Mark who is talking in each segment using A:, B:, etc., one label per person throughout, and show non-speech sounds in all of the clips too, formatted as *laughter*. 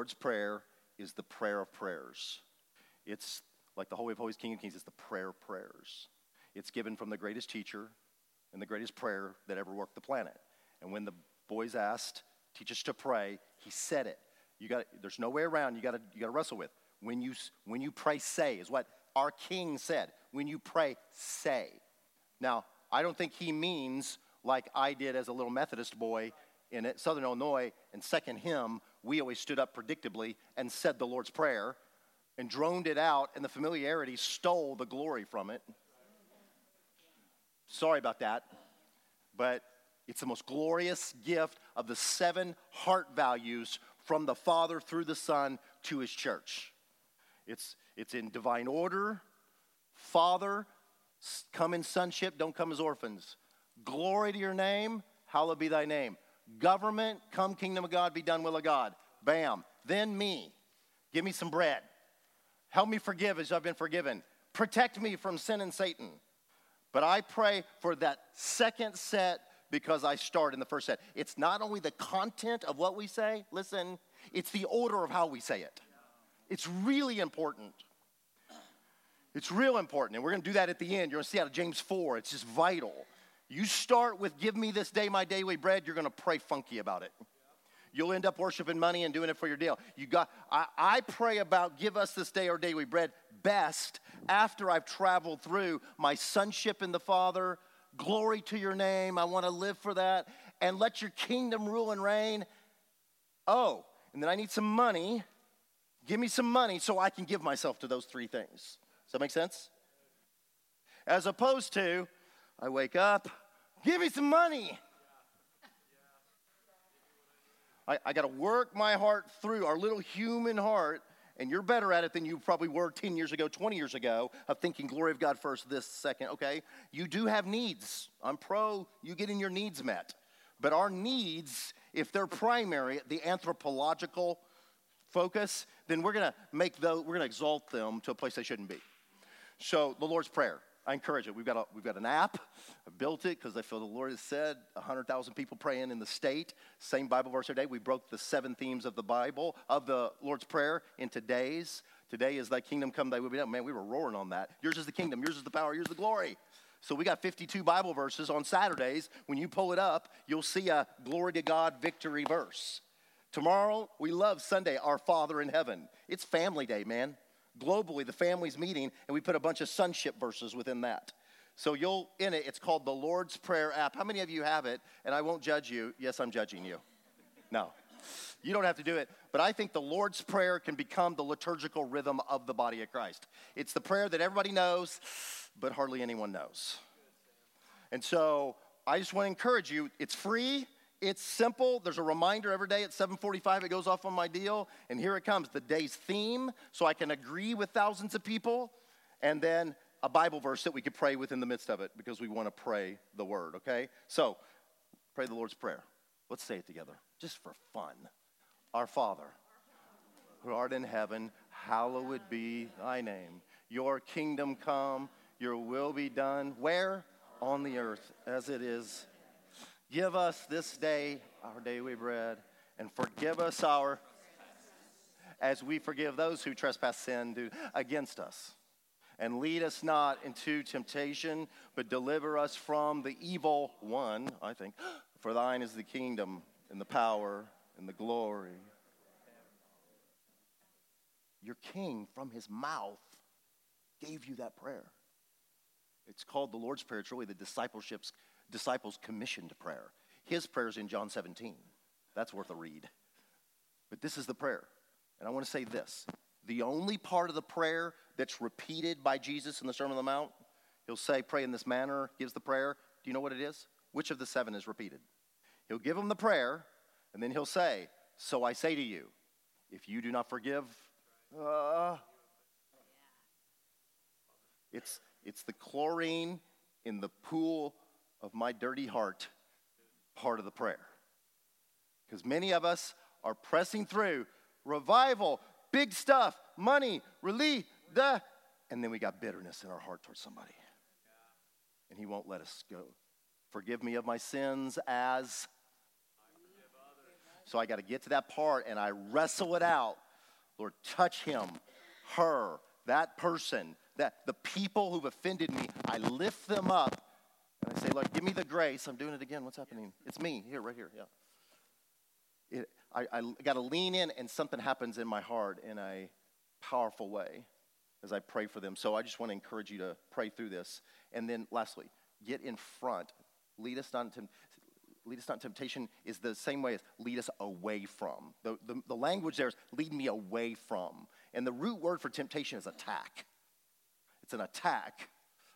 A: Lord's Prayer is the prayer of prayers. It's like the Holy of Holies, King of Kings, it's the prayer of prayers. It's given from the greatest teacher and the greatest prayer that ever walked the planet. And when the boys asked, teach us to pray, he said it. You got there's no way around. You got to you got to wrestle with. When you when you pray, say is what our King said. When you pray, say. Now, I don't think he means like I did as a little Methodist boy in Southern Illinois and second hymn, we always stood up predictably and said the Lord's Prayer and droned it out, and the familiarity stole the glory from it. Sorry about that, but it's the most glorious gift of the seven heart values from the Father through the Son to his church. It's, it's in divine order. Father, come in sonship, don't come as orphans. Glory to your name, hallowed be thy name. Government, come kingdom of God, be done will of God. Bam. Then me. Give me some bread. Help me forgive as I've been forgiven. Protect me from sin and Satan. But I pray for that second set because I start in the first set. It's not only the content of what we say, listen, it's the order of how we say it. It's really important. It's real important. And we're going to do that at the end. You're going to see out of James 4. It's just vital. You start with, Give me this day my daily bread, you're to pray funky about it. You'll end up worshiping money and doing it for your deal. You got, I, I pray about give us this day our daily bread best after I've traveled through my sonship in the Father. Glory to your name. I want to live for that. And let your kingdom rule and reign. Oh, and then I need some money. Give me some money so I can give myself to those three things. Does that make sense? As opposed to, I wake up, give me some money. I, I got to work my heart through our little human heart, and you're better at it than you probably were 10 years ago, 20 years ago, of thinking glory of God first, this second. Okay, you do have needs. I'm pro you getting your needs met. But our needs, if they're primary, the anthropological focus, then we're gonna make those, we're gonna exalt them to a place they shouldn't be. So the Lord's Prayer. I encourage it. We've got, a, we've got an app. I built it because I feel the Lord has said 100,000 people praying in the state. Same Bible verse every day. We broke the seven themes of the Bible, of the Lord's Prayer, into days. Today is thy kingdom come, thy will be done. Man, we were roaring on that. Yours is the kingdom, yours is the power, yours is the glory. So we got 52 Bible verses on Saturdays. When you pull it up, you'll see a glory to God victory verse. Tomorrow, we love Sunday, our Father in heaven. It's family day, man globally, the family's meeting, and we put a bunch of sonship verses within that. So you'll, in it, it's called the Lord's Prayer app. How many of you have it? And I won't judge you. Yes, I'm judging you. No. You don't have to do it. But I think the Lord's Prayer can become the liturgical rhythm of the body of Christ. It's the prayer that everybody knows, but hardly anyone knows. And so I just want to encourage you it's free. It's simple. There's a reminder every day at 7:45 it goes off on my deal and here it comes the day's theme so I can agree with thousands of people and then a Bible verse that we could pray with in the midst of it because we want to pray the word, okay? So, pray the Lord's prayer. Let's say it together just for fun. Our Father, who art in heaven, hallowed be thy name. Your kingdom come, your will be done where? On the earth as it is Give us this day our daily bread, and forgive us our as we forgive those who trespass sin do against us. And lead us not into temptation, but deliver us from the evil one, I think. *gasps* For thine is the kingdom and the power and the glory. Your king, from his mouth, gave you that prayer. It's called the Lord's Prayer. It's really the discipleship's disciples commissioned prayer. His prayer is in John 17. That's worth a read. But this is the prayer. And I want to say this the only part of the prayer that's repeated by Jesus in the Sermon on the Mount, he'll say, Pray in this manner, gives the prayer. Do you know what it is? Which of the seven is repeated? He'll give them the prayer, and then he'll say, So I say to you, if you do not forgive, uh, it's, it's the chlorine in the pool of my dirty heart part of the prayer. Because many of us are pressing through revival, big stuff, money, relief, the, and then we got bitterness in our heart towards somebody. And He won't let us go. Forgive me of my sins as. So I got to get to that part and I wrestle it out. Lord, touch him, her, that person, that the people who've offended me. I lift them up and I say, Lord, give me the grace. I'm doing it again. What's happening? It's me here, right here. Yeah. It, I, I got to lean in, and something happens in my heart in a powerful way as I pray for them. So I just want to encourage you to pray through this. And then, lastly, get in front. Lead us not to lead us not temptation is the same way as lead us away from. The, the, the language there is lead me away from. And the root word for temptation is attack. It's an attack,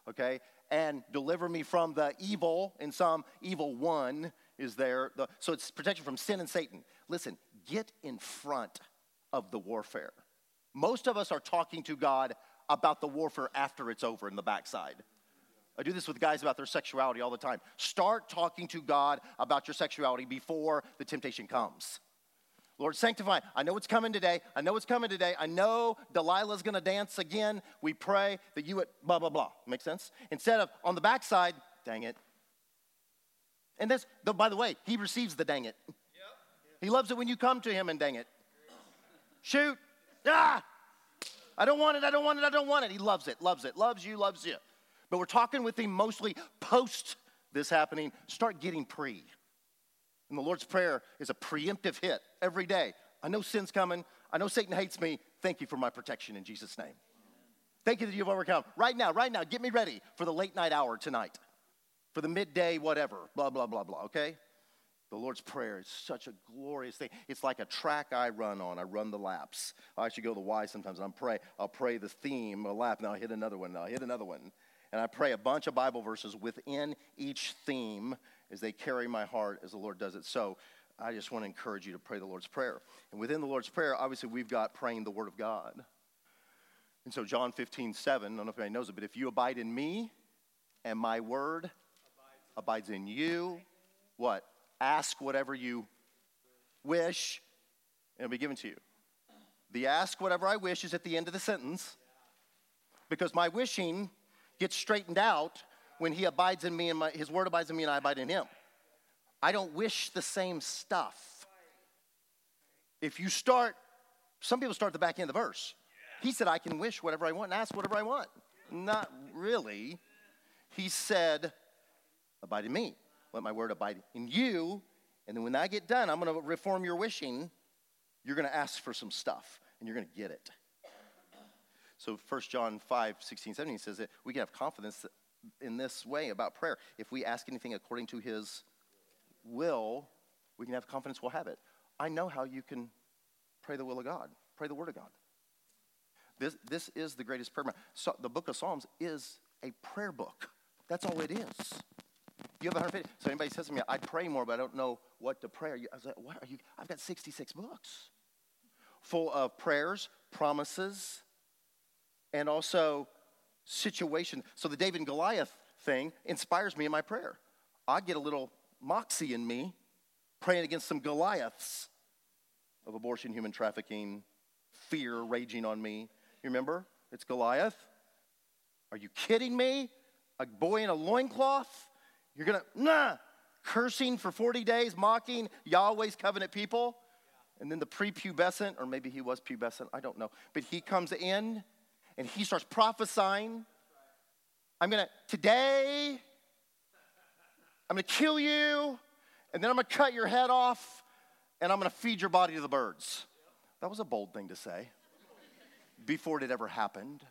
A: okay? And deliver me from the evil, in some, evil one is there. The, so it's protection from sin and Satan. Listen, get in front of the warfare. Most of us are talking to God about the warfare after it's over in the backside. I do this with guys about their sexuality all the time. Start talking to God about your sexuality before the temptation comes. Lord, sanctify. I know it's coming today. I know it's coming today. I know Delilah's going to dance again. We pray that you would blah, blah, blah. Make sense? Instead of on the backside, dang it. And this, though, by the way, he receives the dang it. Yep. He loves it when you come to him and dang it. Shoot. Ah! I don't want it. I don't want it. I don't want it. He loves it, loves it, loves you, loves you. But we're talking with him mostly post this happening. Start getting pre. And the Lord's Prayer is a preemptive hit every day. I know sin's coming. I know Satan hates me. Thank you for my protection in Jesus' name. Thank you that you've overcome. Right now, right now, get me ready for the late night hour tonight, for the midday, whatever, blah, blah, blah, blah, okay? The Lord's Prayer is such a glorious thing. It's like a track I run on. I run the laps. I actually go the Y sometimes. I'm pray. I'll pray the theme, a lap, and I'll hit another one, and I'll hit another one and I pray a bunch of Bible verses within each theme as they carry my heart as the Lord does it. So I just want to encourage you to pray the Lord's Prayer. And within the Lord's Prayer, obviously, we've got praying the Word of God. And so, John 15, 7, I don't know if anybody knows it, but if you abide in me and my word abides in you, what? Ask whatever you wish, and it'll be given to you. The ask whatever I wish is at the end of the sentence because my wishing gets straightened out when he abides in me and my, his word abides in me and I abide in him. I don't wish the same stuff. If you start, some people start at the back end of the verse. He said, I can wish whatever I want and ask whatever I want. Not really. He said, Abide in me. Let my word abide in you. And then when I get done, I'm going to reform your wishing. You're going to ask for some stuff and you're going to get it. So 1 John 5, 16, 17 says that we can have confidence in this way about prayer. If we ask anything according to his will, we can have confidence we'll have it. I know how you can pray the will of God, pray the word of God. This, this is the greatest prayer. So the book of Psalms is a prayer book. That's all it is. You have 150. So anybody says to me, I pray more, but I don't know what to pray. I was like, what are you? I've got 66 books full of prayers, promises, and also situation. So the David and Goliath thing inspires me in my prayer. I get a little moxie in me praying against some Goliaths of abortion, human trafficking, fear raging on me. You remember? It's Goliath. Are you kidding me? A boy in a loincloth? You're gonna, nah, cursing for 40 days, mocking Yahweh's covenant people. And then the prepubescent, or maybe he was pubescent, I don't know. But he comes in and he starts prophesying. I'm gonna, today, I'm gonna kill you, and then I'm gonna cut your head off, and I'm gonna feed your body to the birds. That was a bold thing to say before it had ever happened.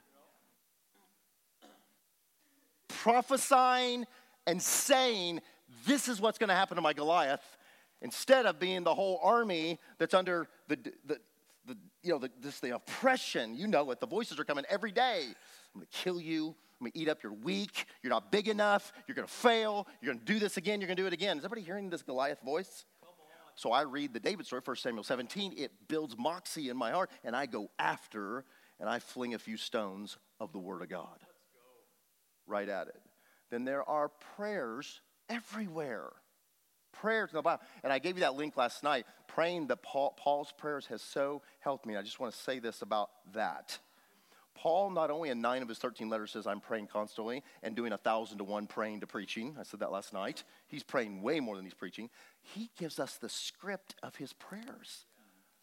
A: Prophesying and saying, This is what's gonna happen to my Goliath, instead of being the whole army that's under the, the, the, you know, the, this, the oppression. You know it. The voices are coming every day. I'm going to kill you. I'm going to eat up. You're weak. You're not big enough. You're going to fail. You're going to do this again. You're going to do it again. Is everybody hearing this Goliath voice? So I read the David story, 1 Samuel 17. It builds moxie in my heart, and I go after and I fling a few stones of the Word of God right at it. Then there are prayers everywhere prayers in the Bible. And I gave you that link last night. Praying that Paul, Paul's prayers has so helped me. I just want to say this about that. Paul, not only in nine of his 13 letters, says, I'm praying constantly and doing a thousand to one praying to preaching. I said that last night. He's praying way more than he's preaching. He gives us the script of his prayers.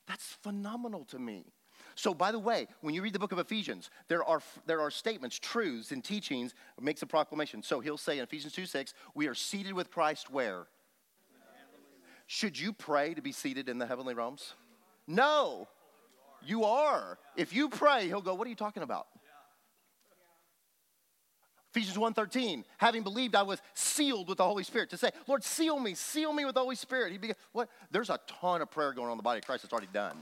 A: That's phenomenal to me. So, by the way, when you read the book of Ephesians, there are, there are statements, truths, and teachings, makes a proclamation. So he'll say in Ephesians 2 6, we are seated with Christ where? Should you pray to be seated in the heavenly realms? No, you are. If you pray, he'll go, What are you talking about? Ephesians 1:13, having believed I was sealed with the Holy Spirit. To say, Lord, seal me, seal me with the Holy Spirit. He began, what? There's a ton of prayer going on in the body of Christ that's already done.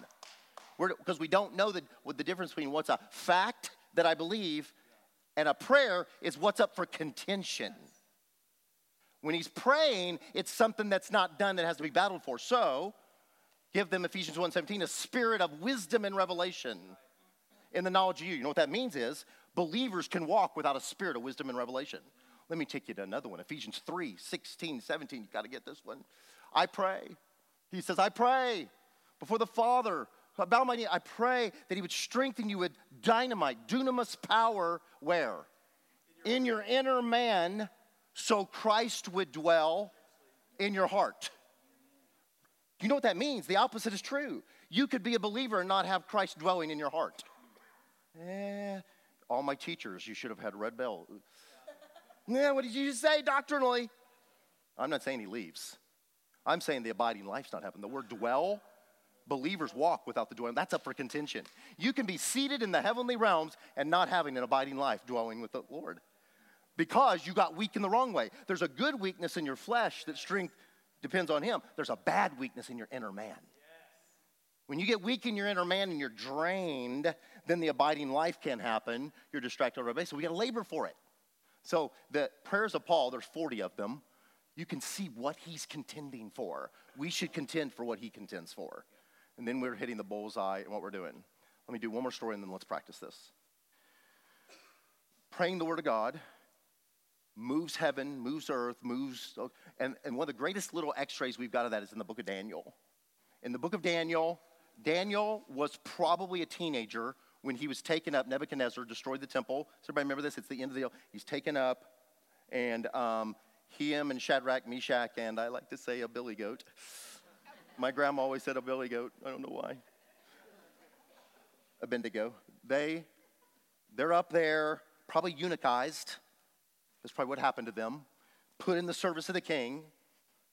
A: Because we don't know the, what the difference between what's a fact that I believe and a prayer is what's up for contention. When he's praying, it's something that's not done that has to be battled for. So, give them Ephesians 1:17, a spirit of wisdom and revelation in the knowledge of you. You know what that means is believers can walk without a spirit of wisdom and revelation. Let me take you to another one. Ephesians 3, 16, 17. You got to get this one. I pray. He says, I pray before the Father. Bow my knee. I pray that He would strengthen you with dynamite, dunamis power, where? In your inner man, so Christ would dwell in your heart. You know what that means? The opposite is true. You could be a believer and not have Christ dwelling in your heart. Eh, all my teachers, you should have had red bell. Yeah, what did you say doctrinally? I'm not saying he leaves. I'm saying the abiding life's not happening. The word dwell, believers walk without the dwelling. That's up for contention. You can be seated in the heavenly realms and not having an abiding life dwelling with the Lord because you got weak in the wrong way. There's a good weakness in your flesh that strength depends on Him. There's a bad weakness in your inner man. When you get weak in your inner man and you're drained, then the abiding life can happen. You're distracted over base. So we got to labor for it. So the prayers of Paul, there's 40 of them. You can see what he's contending for. We should contend for what he contends for. And then we're hitting the bullseye and what we're doing. Let me do one more story and then let's practice this. Praying the word of God moves heaven, moves earth, moves. And, and one of the greatest little x rays we've got of that is in the book of Daniel. In the book of Daniel, Daniel was probably a teenager when he was taken up. Nebuchadnezzar destroyed the temple. Does everybody remember this? It's the end of the deal. He's taken up, and um, him and Shadrach, Meshach, and I like to say a billy goat. My grandma always said a billy goat. I don't know why. Abednego. They, they're up there, probably eunuchized. That's probably what happened to them. Put in the service of the king.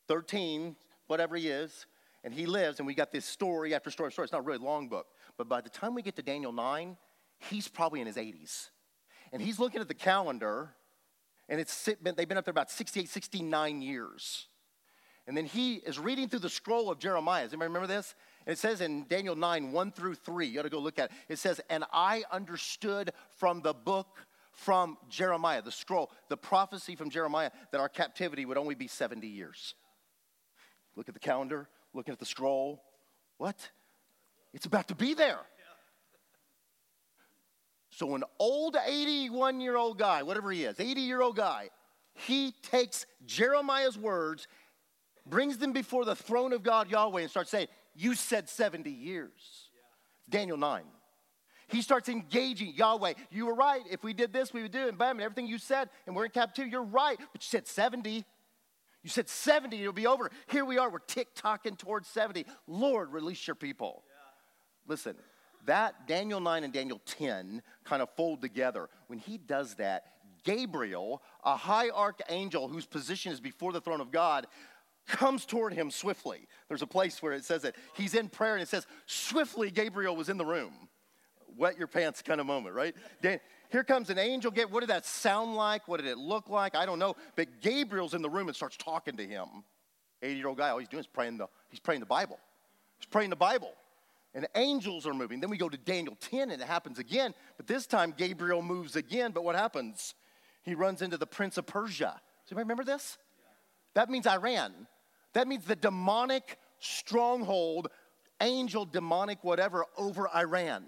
A: 13, whatever he is and he lives, and we got this story after story after story. It's not a really long book, but by the time we get to Daniel 9, he's probably in his 80s. And he's looking at the calendar, and it's they've been up there about 68, 69 years. And then he is reading through the scroll of Jeremiah. Does anybody remember this? And it says in Daniel 9, 1 through 3, you got to go look at it. It says, And I understood from the book from Jeremiah, the scroll, the prophecy from Jeremiah, that our captivity would only be 70 years. Look at the calendar, looking at the scroll. What? It's about to be there. So, an old 81 year old guy, whatever he is, 80 year old guy, he takes Jeremiah's words, brings them before the throne of God, Yahweh, and starts saying, You said 70 years. Yeah. Daniel 9. He starts engaging Yahweh. You were right. If we did this, we would do it. And bam, and everything you said, and we're in captivity, you're right. But you said 70. You said 70, it'll be over. Here we are, we're tick tocking towards 70. Lord, release your people. Yeah. Listen, that Daniel 9 and Daniel 10 kind of fold together. When he does that, Gabriel, a high archangel whose position is before the throne of God, comes toward him swiftly. There's a place where it says that he's in prayer and it says, swiftly Gabriel was in the room. Wet your pants kind of moment, right? Here comes an angel. Get what did that sound like? What did it look like? I don't know. But Gabriel's in the room and starts talking to him. 80 year old guy, all he's doing is praying the, he's praying the Bible. He's praying the Bible. And angels are moving. Then we go to Daniel 10 and it happens again. But this time Gabriel moves again. But what happens? He runs into the prince of Persia. Does anybody remember this? That means Iran. That means the demonic stronghold, angel, demonic, whatever, over Iran.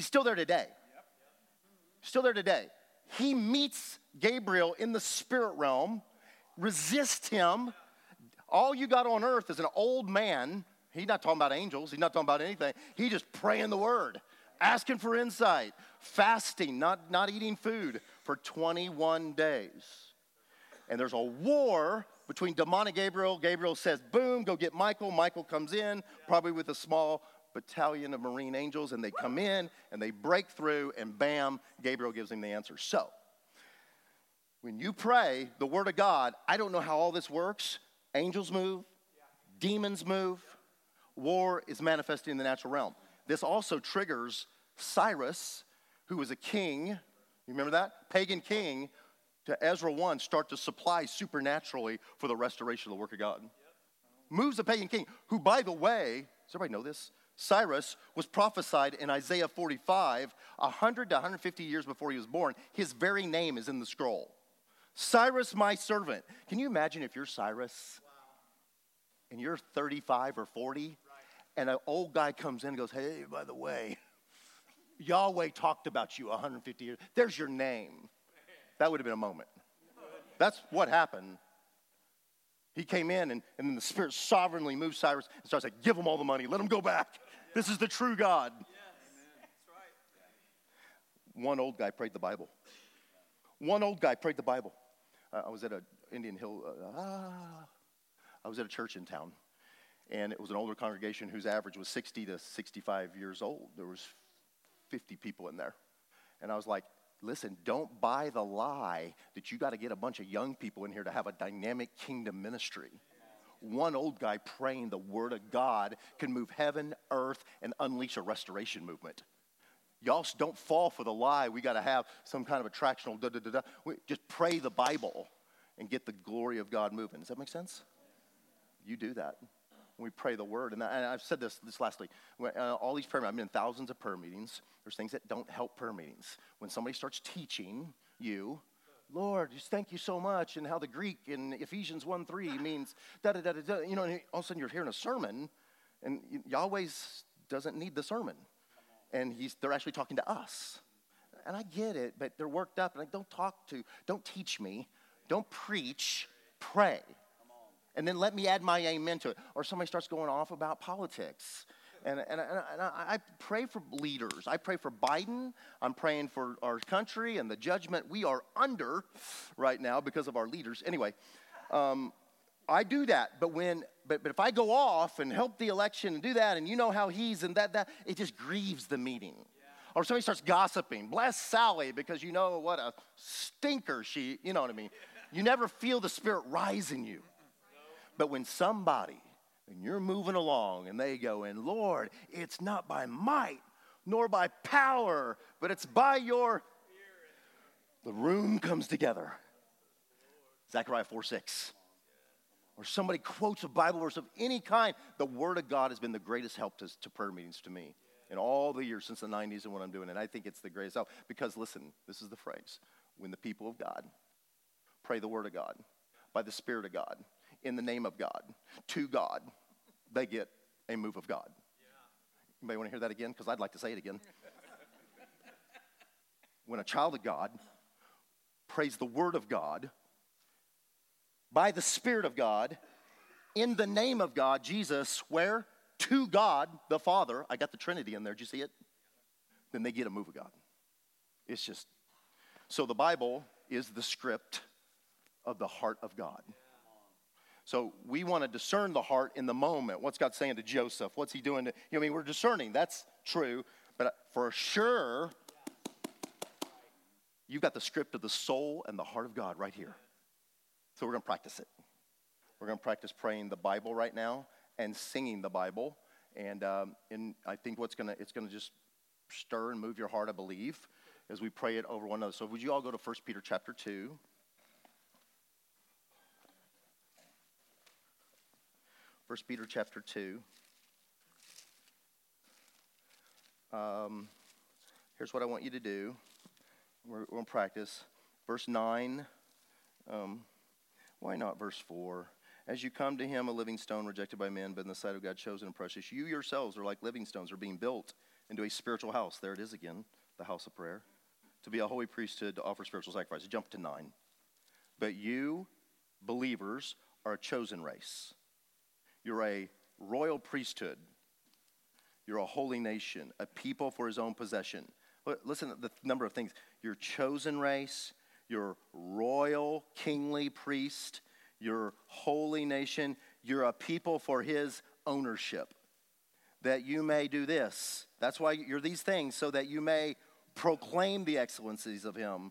A: He's still there today still there today. He meets Gabriel in the spirit realm, resists him. All you got on earth is an old man. He's not talking about angels, he's not talking about anything. He just praying the word. asking for insight, fasting, not, not eating food for 21 days. And there's a war between demonic Gabriel. Gabriel says, boom, go get Michael. Michael comes in, probably with a small battalion of marine angels, and they come in and they break through, and bam, Gabriel gives him the answer. So, when you pray the word of God, I don't know how all this works. Angels move, demons move, war is manifesting in the natural realm. This also triggers Cyrus, who was a king. You remember that? Pagan king to Ezra 1 start to supply supernaturally for the restoration of the work of God. Moves a pagan king, who, by the way, does everybody know this? Cyrus was prophesied in Isaiah 45, 100 to 150 years before he was born. His very name is in the scroll. Cyrus, my servant. Can you imagine if you're Cyrus and you're 35 or 40 and an old guy comes in and goes, Hey, by the way, Yahweh talked about you 150 years. There's your name. That would have been a moment. That's what happened. He came in, and, and then the Spirit sovereignly moved Cyrus and started saying, Give him all the money, let him go back. This is the true God. One old guy prayed the Bible. One old guy prayed the Bible. I was at a Indian Hill, uh, ah, I was at a church in town, and it was an older congregation whose average was 60 to 65 years old. There was 50 people in there. And I was like, listen, don't buy the lie that you got to get a bunch of young people in here to have a dynamic kingdom ministry. One old guy praying the word of God can move heaven, earth, and unleash a restoration movement. Y'all don't fall for the lie. We got to have some kind of attractional da da da da. Just pray the Bible and get the glory of God moving. Does that make sense? You do that. We pray the word. And, I, have said this, this lastly. Uh, all these prayer meetings, I've been in thousands of prayer meetings. There's things that don't help prayer meetings. When somebody starts teaching you, Lord, just thank you so much, and how the Greek in Ephesians 1 3 means da da da da. You know, all of a sudden you're hearing a sermon, and Yahweh doesn't need the sermon and he's, they're actually talking to us. And I get it, but they're worked up, and like, don't talk to, don't teach me, don't preach, pray. And then let me add my amen to it. Or somebody starts going off about politics. And, and, and, I pray for leaders. I pray for Biden. I'm praying for our country and the judgment we are under right now because of our leaders. Anyway, um, I do that, but when but, but if I go off and help the election and do that, and you know how he's and that that it just grieves the meeting. Yeah. Or somebody starts gossiping, bless Sally because you know what a stinker she, you know what I mean. You never feel the spirit rise in you. But when somebody and you're moving along and they go in, Lord, it's not by might nor by power, but it's by your the room comes together. Zechariah 4 6 or somebody quotes a Bible verse of any kind, the Word of God has been the greatest help to, to prayer meetings to me in all the years since the 90s and what I'm doing. And I think it's the greatest help because, listen, this is the phrase when the people of God pray the Word of God by the Spirit of God in the name of God to God, they get a move of God. You may want to hear that again? Because I'd like to say it again. when a child of God prays the Word of God, by the Spirit of God, in the name of God, Jesus, where? To God the Father. I got the Trinity in there. Did you see it? Then they get a move of God. It's just. So the Bible is the script of the heart of God. So we want to discern the heart in the moment. What's God saying to Joseph? What's he doing? To, you know, I mean, we're discerning. That's true. But for sure, you've got the script of the soul and the heart of God right here. So we're going to practice it. We're going to practice praying the Bible right now and singing the Bible. And, um, and I think what's going to, it's going to just stir and move your heart, I believe, as we pray it over one another. So would you all go to 1 Peter chapter 2? First Peter chapter 2. Um, here's what I want you to do. We're, we're going to practice. Verse 9. Um, why not verse 4? As you come to him, a living stone rejected by men, but in the sight of God chosen and precious, you yourselves are like living stones, are being built into a spiritual house. There it is again, the house of prayer. To be a holy priesthood, to offer spiritual sacrifices. Jump to 9. But you, believers, are a chosen race. You're a royal priesthood. You're a holy nation, a people for his own possession. Listen the number of things. Your chosen race, your royal, kingly priest, your holy nation. You're a people for his ownership. That you may do this. That's why you're these things, so that you may proclaim the excellencies of him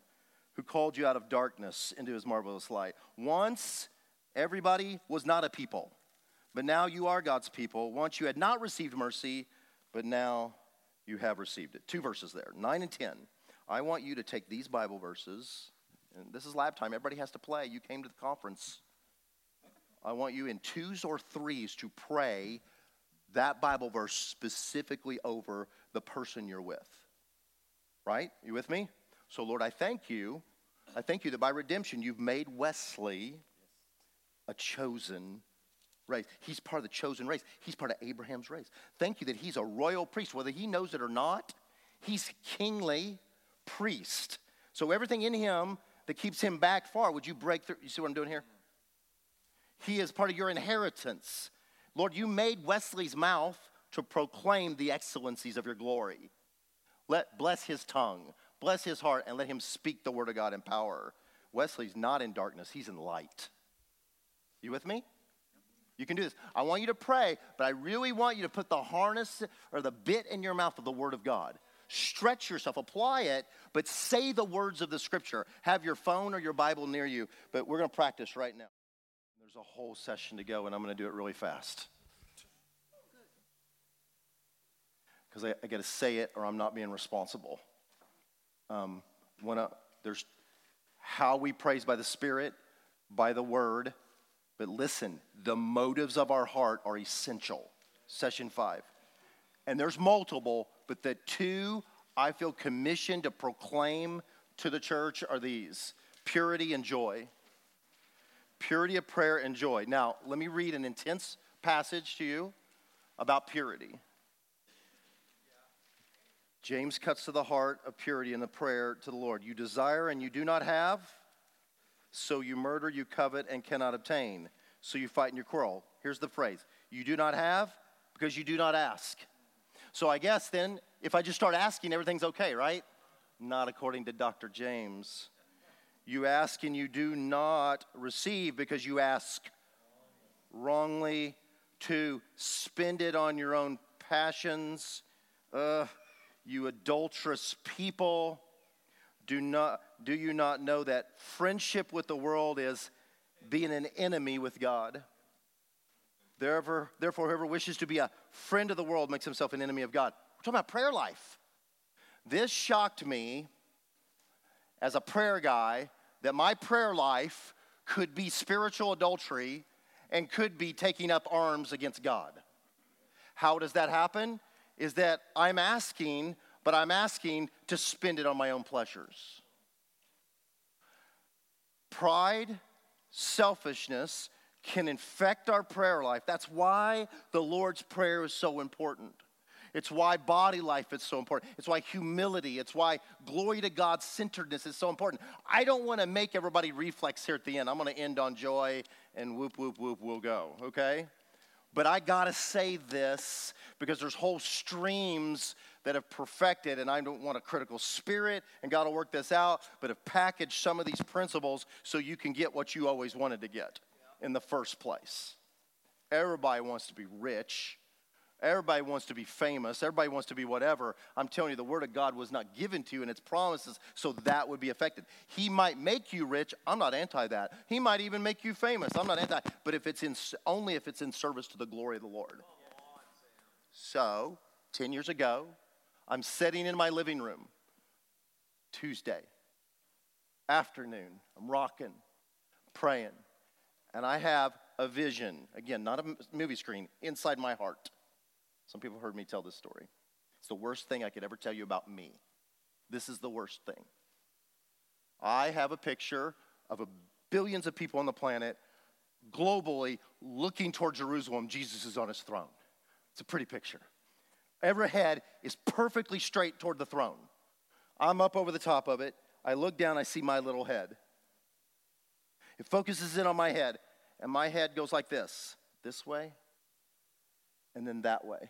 A: who called you out of darkness into his marvelous light. Once, everybody was not a people, but now you are God's people. Once you had not received mercy, but now you have received it. Two verses there, 9 and 10. I want you to take these Bible verses, and this is lab time. Everybody has to play. You came to the conference. I want you in twos or threes to pray that Bible verse specifically over the person you're with. Right? You with me? So, Lord, I thank you. I thank you that by redemption you've made Wesley a chosen race. He's part of the chosen race. He's part of Abraham's race. Thank you that he's a royal priest, whether he knows it or not. He's kingly priest. So everything in him that keeps him back far, would you break through? You see what I'm doing here? He is part of your inheritance. Lord, you made Wesley's mouth to proclaim the excellencies of your glory. Let bless his tongue, bless his heart, and let him speak the word of God in power. Wesley's not in darkness, he's in light. You with me? You can do this. I want you to pray, but I really want you to put the harness or the bit in your mouth of the Word of God. Stretch yourself, apply it, but say the words of the Scripture. Have your phone or your Bible near you, but we're going to practice right now. There's a whole session to go, and I'm going to do it really fast. Because I, I got to say it, or I'm not being responsible. Um, when I, there's how we praise by the Spirit, by the Word but listen, the motives of our heart are essential. Session five. And there's multiple, but the two I feel commissioned to proclaim to the church are these purity and joy. Purity of prayer and joy. Now, let me read an intense passage to you about purity. James cuts to the heart of purity in the prayer to the Lord. You desire and you do not have so you murder, you covet, and cannot obtain. So you fight and you quarrel. Here's the phrase You do not have because you do not ask. So I guess then, if I just start asking, everything's okay, right? Not according to Dr. James. You ask and you do not receive because you ask wrongly to spend it on your own passions. Uh, you adulterous people. Do, not, do you not know that friendship with the world is being an enemy with God? Therefore, whoever wishes to be a friend of the world makes himself an enemy of God. We're talking about prayer life. This shocked me as a prayer guy that my prayer life could be spiritual adultery and could be taking up arms against God. How does that happen? Is that I'm asking but I'm asking to spend it on my own pleasures. Pride, selfishness can infect our prayer life. That's why the Lord's Prayer is so important. It's why body life is so important. It's why humility, it's why glory to God centeredness is so important. I don't want to make everybody reflex here at the end. I'm going to end on joy and whoop, whoop, whoop, we'll go, okay? But I got to say this because there's whole streams that have perfected, and I don't want a critical spirit, and God will work this out, but have packaged some of these principles so you can get what you always wanted to get in the first place. Everybody wants to be rich. Everybody wants to be famous. Everybody wants to be whatever. I'm telling you, the Word of God was not given to you and its promises so that would be affected. He might make you rich. I'm not anti that. He might even make you famous. I'm not anti. But if it's in, only if it's in service to the glory of the Lord. So, 10 years ago, I'm sitting in my living room, Tuesday afternoon. I'm rocking, praying, and I have a vision. Again, not a movie screen, inside my heart. Some people heard me tell this story. It's the worst thing I could ever tell you about me. This is the worst thing. I have a picture of a billions of people on the planet globally looking toward Jerusalem. Jesus is on his throne. It's a pretty picture. Every head is perfectly straight toward the throne. I'm up over the top of it. I look down, I see my little head. It focuses in on my head, and my head goes like this this way, and then that way.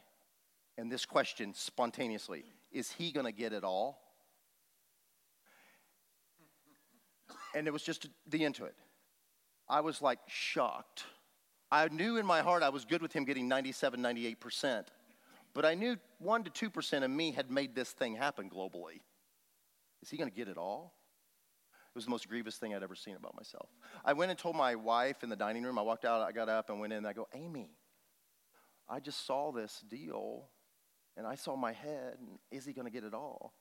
A: and this question spontaneously is he going to get it all? And it was just the end to it. I was like shocked. I knew in my heart I was good with him getting 97, 98%, but I knew 1% to 2% of me had made this thing happen globally. Is he going to get it all? It was the most grievous thing I'd ever seen about myself. I went and told my wife in the dining room. I walked out, I got up and went in, and I go, Amy, I just saw this deal and I saw my head, is he going to get it all?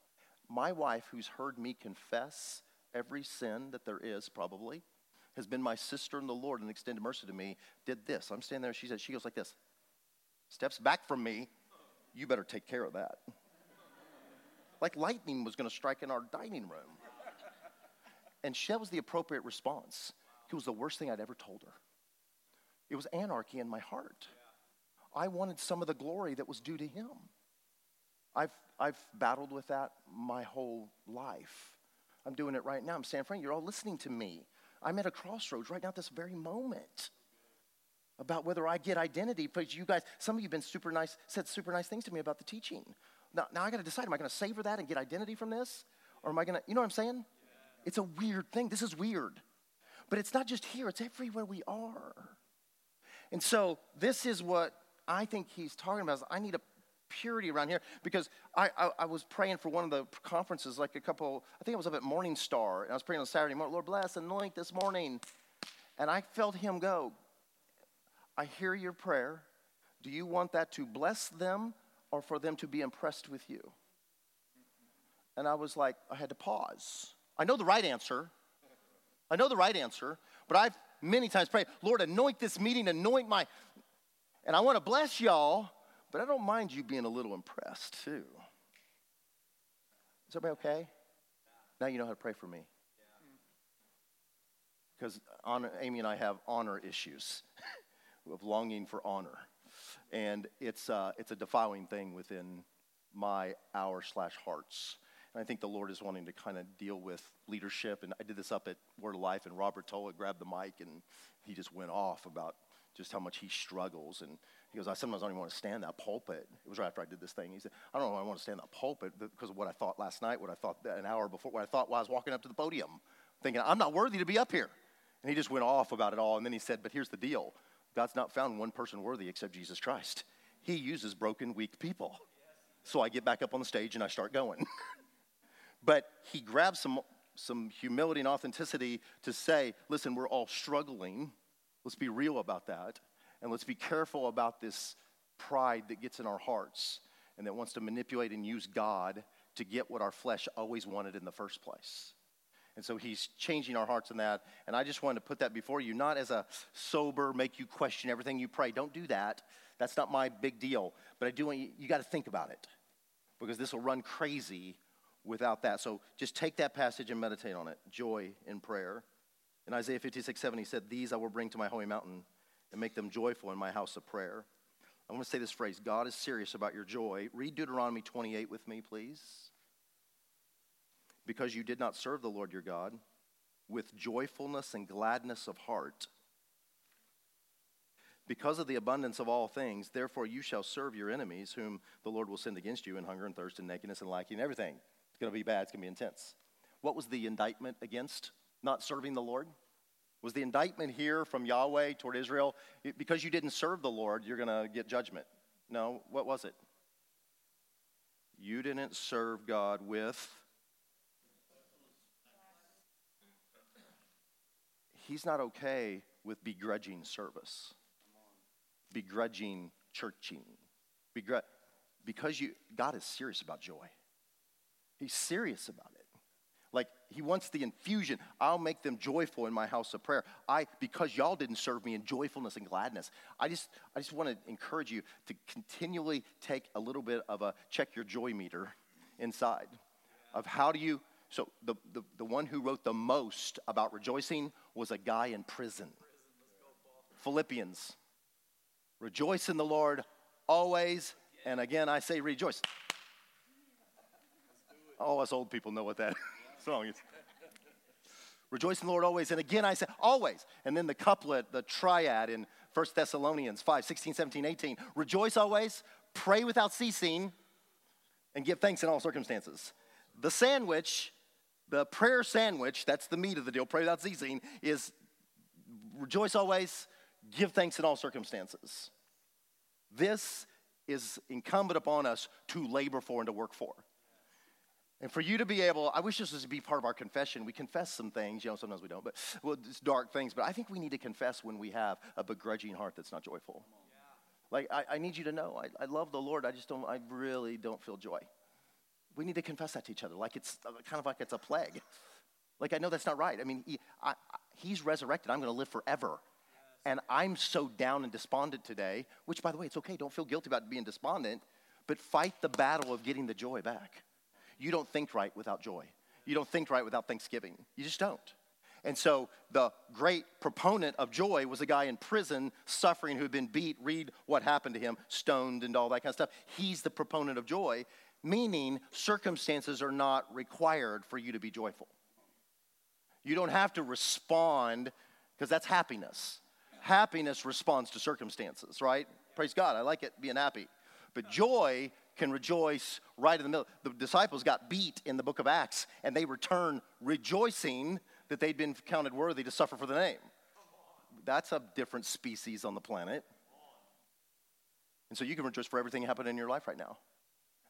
A: My wife, who's heard me confess every sin that there is, probably, has been my sister in the Lord and extended mercy to me, did this. I'm standing there, she said, she goes like this, steps back from me, you better take care of that. like lightning was going to strike in our dining room. And that was the appropriate response. It was the worst thing I'd ever told her. It was anarchy in my heart. I wanted some of the glory that was due to him. I've, I've battled with that my whole life. I'm doing it right now. I'm of you. You're all listening to me. I'm at a crossroads right now at this very moment about whether I get identity because you guys, some of you have been super nice, said super nice things to me about the teaching. Now, now I got to decide am I going to savor that and get identity from this? Or am I going to, you know what I'm saying? It's a weird thing. This is weird. But it's not just here, it's everywhere we are. And so this is what I think he's talking about. Is I need a purity around here because I, I, I, was praying for one of the conferences like a couple, I think I was up at Morning Star, and I was praying on Saturday morning, Lord bless, anoint this morning. And I felt him go, I hear your prayer. Do you want that to bless them or for them to be impressed with you? And I was like, I had to pause. I know the right answer. I know the right answer, but I've many times prayed, Lord, anoint this meeting, anoint my. And I want to bless y'all, but I don't mind you being a little impressed too. Is everybody okay? Now you know how to pray for me. Because Amy and I have honor issues *laughs* of longing for honor. And it's, uh, it's a defiling thing within my our slash hearts. And I think the Lord is wanting to kind of deal with leadership. And I did this up at Word of Life, and Robert Tola grabbed the mic and he just went off about just how much he struggles. And he goes, I sometimes don't even want to stand that pulpit. It was right after I did this thing. He said, I don't know I want to stand that pulpit because of what I thought last night, what I thought an hour before, what I thought while I was walking up to the podium, thinking, I'm not worthy to be up here. And he just went off about it all. And then he said, But here's the deal God's not found one person worthy except Jesus Christ. He uses broken, weak people. So I get back up on the stage and I start going. *laughs* But he grabs some, some humility and authenticity to say, listen, we're all struggling. Let's be real about that. And let's be careful about this pride that gets in our hearts and that wants to manipulate and use God to get what our flesh always wanted in the first place. And so he's changing our hearts in that. And I just wanted to put that before you, not as a sober, make you question everything you pray. Don't do that. That's not my big deal. But I do want you, you got to think about it because this will run crazy without that. So just take that passage and meditate on it. Joy in prayer. In Isaiah 56, 7, he said, These I will bring to my holy mountain and make them joyful in my house of prayer. I want to say this phrase God is serious about your joy. Read Deuteronomy 28 with me, please. Because you did not serve the Lord your God with joyfulness and gladness of heart. Because of the abundance of all things, therefore you shall serve your enemies, whom the Lord will send against you in hunger and thirst and nakedness and lacking and everything. It's going to be bad, it's going to be intense. What was the indictment against not serving the Lord? Was the indictment here from Yahweh toward Israel? Because you didn't serve the Lord, you're going to get judgment. No, what was it? You didn't serve God with. He's not okay with begrudging service, begrudging churching. Begr- because you, God is serious about joy. He's serious about it. Like he wants the infusion. I'll make them joyful in my house of prayer. I because y'all didn't serve me in joyfulness and gladness. I just I just want to encourage you to continually take a little bit of a check your joy meter inside of how do you so the, the, the one who wrote the most about rejoicing was a guy in prison. Philippians. Rejoice in the Lord always. And again I say rejoice. All us old people know what that *laughs* song is. Rejoice in the Lord always. And again, I say always. And then the couplet, the triad in 1 Thessalonians 5 16, 17, 18. Rejoice always, pray without ceasing and give thanks in all circumstances. The sandwich, the prayer sandwich, that's the meat of the deal, pray without ceasing, is rejoice always, give thanks in all circumstances. This is incumbent upon us to labor for and to work for. And for you to be able, I wish this was to be part of our confession. We confess some things, you know, sometimes we don't, but well, it's dark things. But I think we need to confess when we have a begrudging heart that's not joyful. Like, I, I need you to know, I, I love the Lord. I just don't, I really don't feel joy. We need to confess that to each other, like it's uh, kind of like it's a plague. Like, I know that's not right. I mean, he, I, he's resurrected. I'm going to live forever. And I'm so down and despondent today, which, by the way, it's okay. Don't feel guilty about being despondent, but fight the battle of getting the joy back. You don't think right without joy. You don't think right without thanksgiving. You just don't. And so the great proponent of joy was a guy in prison suffering who had been beat. Read what happened to him, stoned and all that kind of stuff. He's the proponent of joy, meaning circumstances are not required for you to be joyful. You don't have to respond because that's happiness. Happiness responds to circumstances, right? Praise God. I like it being happy. But joy can rejoice right in the middle. The disciples got beat in the book of Acts, and they returned rejoicing that they'd been counted worthy to suffer for the name. That's a different species on the planet. And so you can rejoice for everything happening in your life right now.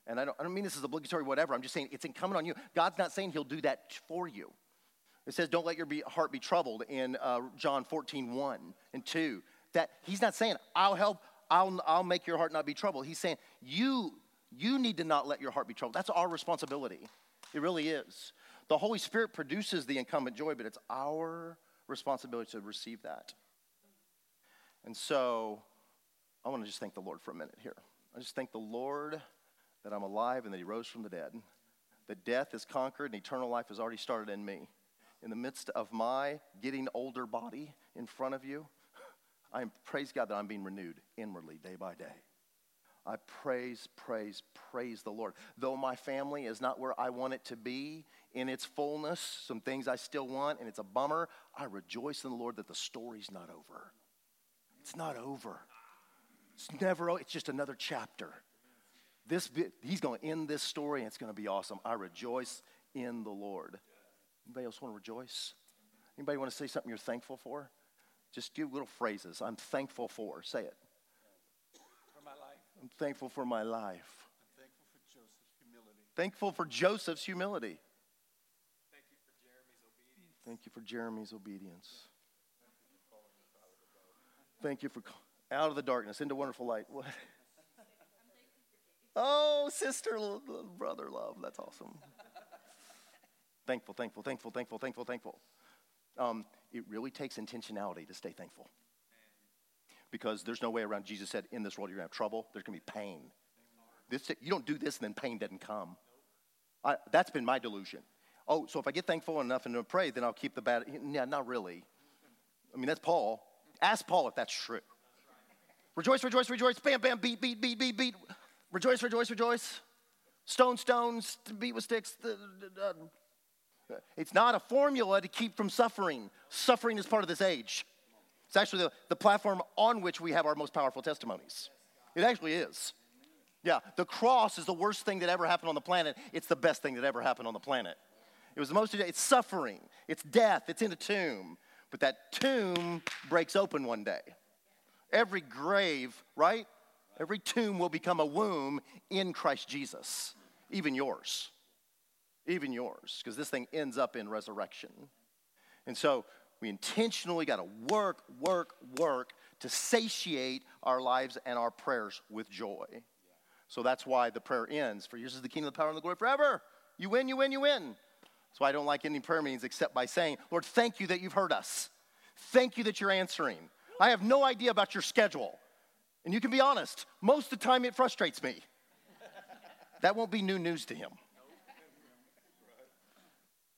A: And I don't, I don't mean this is obligatory, whatever. I'm just saying it's incumbent on you. God's not saying He'll do that for you. It says, don't let your be, heart be troubled in uh, John 14, 1 and 2. That He's not saying, I'll help, I'll, I'll make your heart not be troubled. He's saying, you you need to not let your heart be troubled. That's our responsibility. It really is. The Holy Spirit produces the incumbent joy, but it's our responsibility to receive that. And so I want to just thank the Lord for a minute here. I just thank the Lord that I'm alive and that He rose from the dead, that death is conquered and eternal life has already started in me. In the midst of my getting older body in front of you, I praise God that I'm being renewed inwardly day by day. I praise, praise, praise the Lord. Though my family is not where I want it to be in its fullness, some things I still want, and it's a bummer, I rejoice in the Lord that the story's not over. It's not over. It's never, it's just another chapter. This, he's going to end this story, and it's going to be awesome. I rejoice in the Lord. Anybody else want to rejoice? Anybody want to say something you're thankful for? Just do little phrases. I'm thankful for. Say it. I'm thankful for my life.
B: I'm thankful for Joseph's humility.
A: Thankful for Joseph's humility.
B: Thank you for Jeremy's obedience.
A: Thank you for Jeremy's obedience. Thank you for out of the darkness into wonderful light. What? Oh, sister, brother, love. That's awesome. thankful, thankful, thankful, thankful, thankful, thankful. Um, it really takes intentionality to stay thankful because there's no way around. Jesus said, In this world, you're going to have trouble, there's going to be pain. This, you don't do this and then pain doesn't come. I, that's been my delusion. Oh, so if I get thankful enough and pray, then I'll keep the bad. Yeah, not really. I mean, that's Paul. Ask Paul if that's true. Rejoice, rejoice, rejoice. Bam, bam, beat, beat, beat, beat, beat. Rejoice, rejoice, rejoice. Stone, stones, beat with sticks. It's not a formula to keep from suffering. Suffering is part of this age. It's actually the, the platform on which we have our most powerful testimonies. It actually is. Yeah, the cross is the worst thing that ever happened on the planet. It's the best thing that ever happened on the planet. It was the most, it's suffering, it's death, it's in a tomb. But that tomb breaks open one day. Every grave, right? Every tomb will become a womb in Christ Jesus, even yours. Even yours, because this thing ends up in resurrection. And so we intentionally got to work, work, work to satiate our lives and our prayers with joy. So that's why the prayer ends. For yours is the kingdom, the power, and the glory forever. You win, you win, you win. That's why I don't like ending prayer meetings except by saying, Lord, thank you that you've heard us. Thank you that you're answering. I have no idea about your schedule. And you can be honest, most of the time it frustrates me. that won't be new news to him.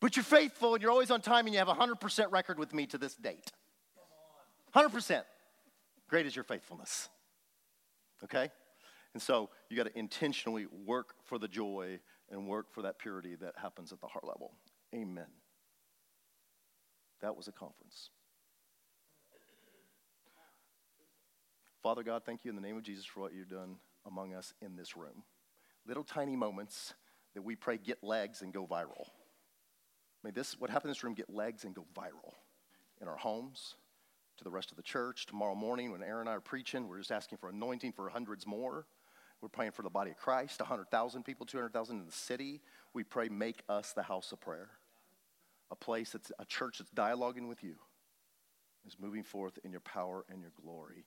A: But you're faithful and you're always on time and you have a 100% record with me to this date. 100%. Great is your faithfulness. Okay? And so you got to intentionally work for the joy and work for that purity that happens at the heart level. Amen. That was a conference. Father God, thank you in the name of Jesus for what you've done. among us in this room. Little tiny moments that we pray get legs and go viral. May this, what happened in this room, get legs and go viral in our homes, to the rest of the church. Tomorrow morning, when Aaron and I are preaching, we're just asking for anointing for hundreds more. We're praying for the body of Christ, 100,000 people, 200,000 in the city. We pray, make us the house of prayer, a place that's a church that's dialoguing with you, is moving forth in your power and your glory.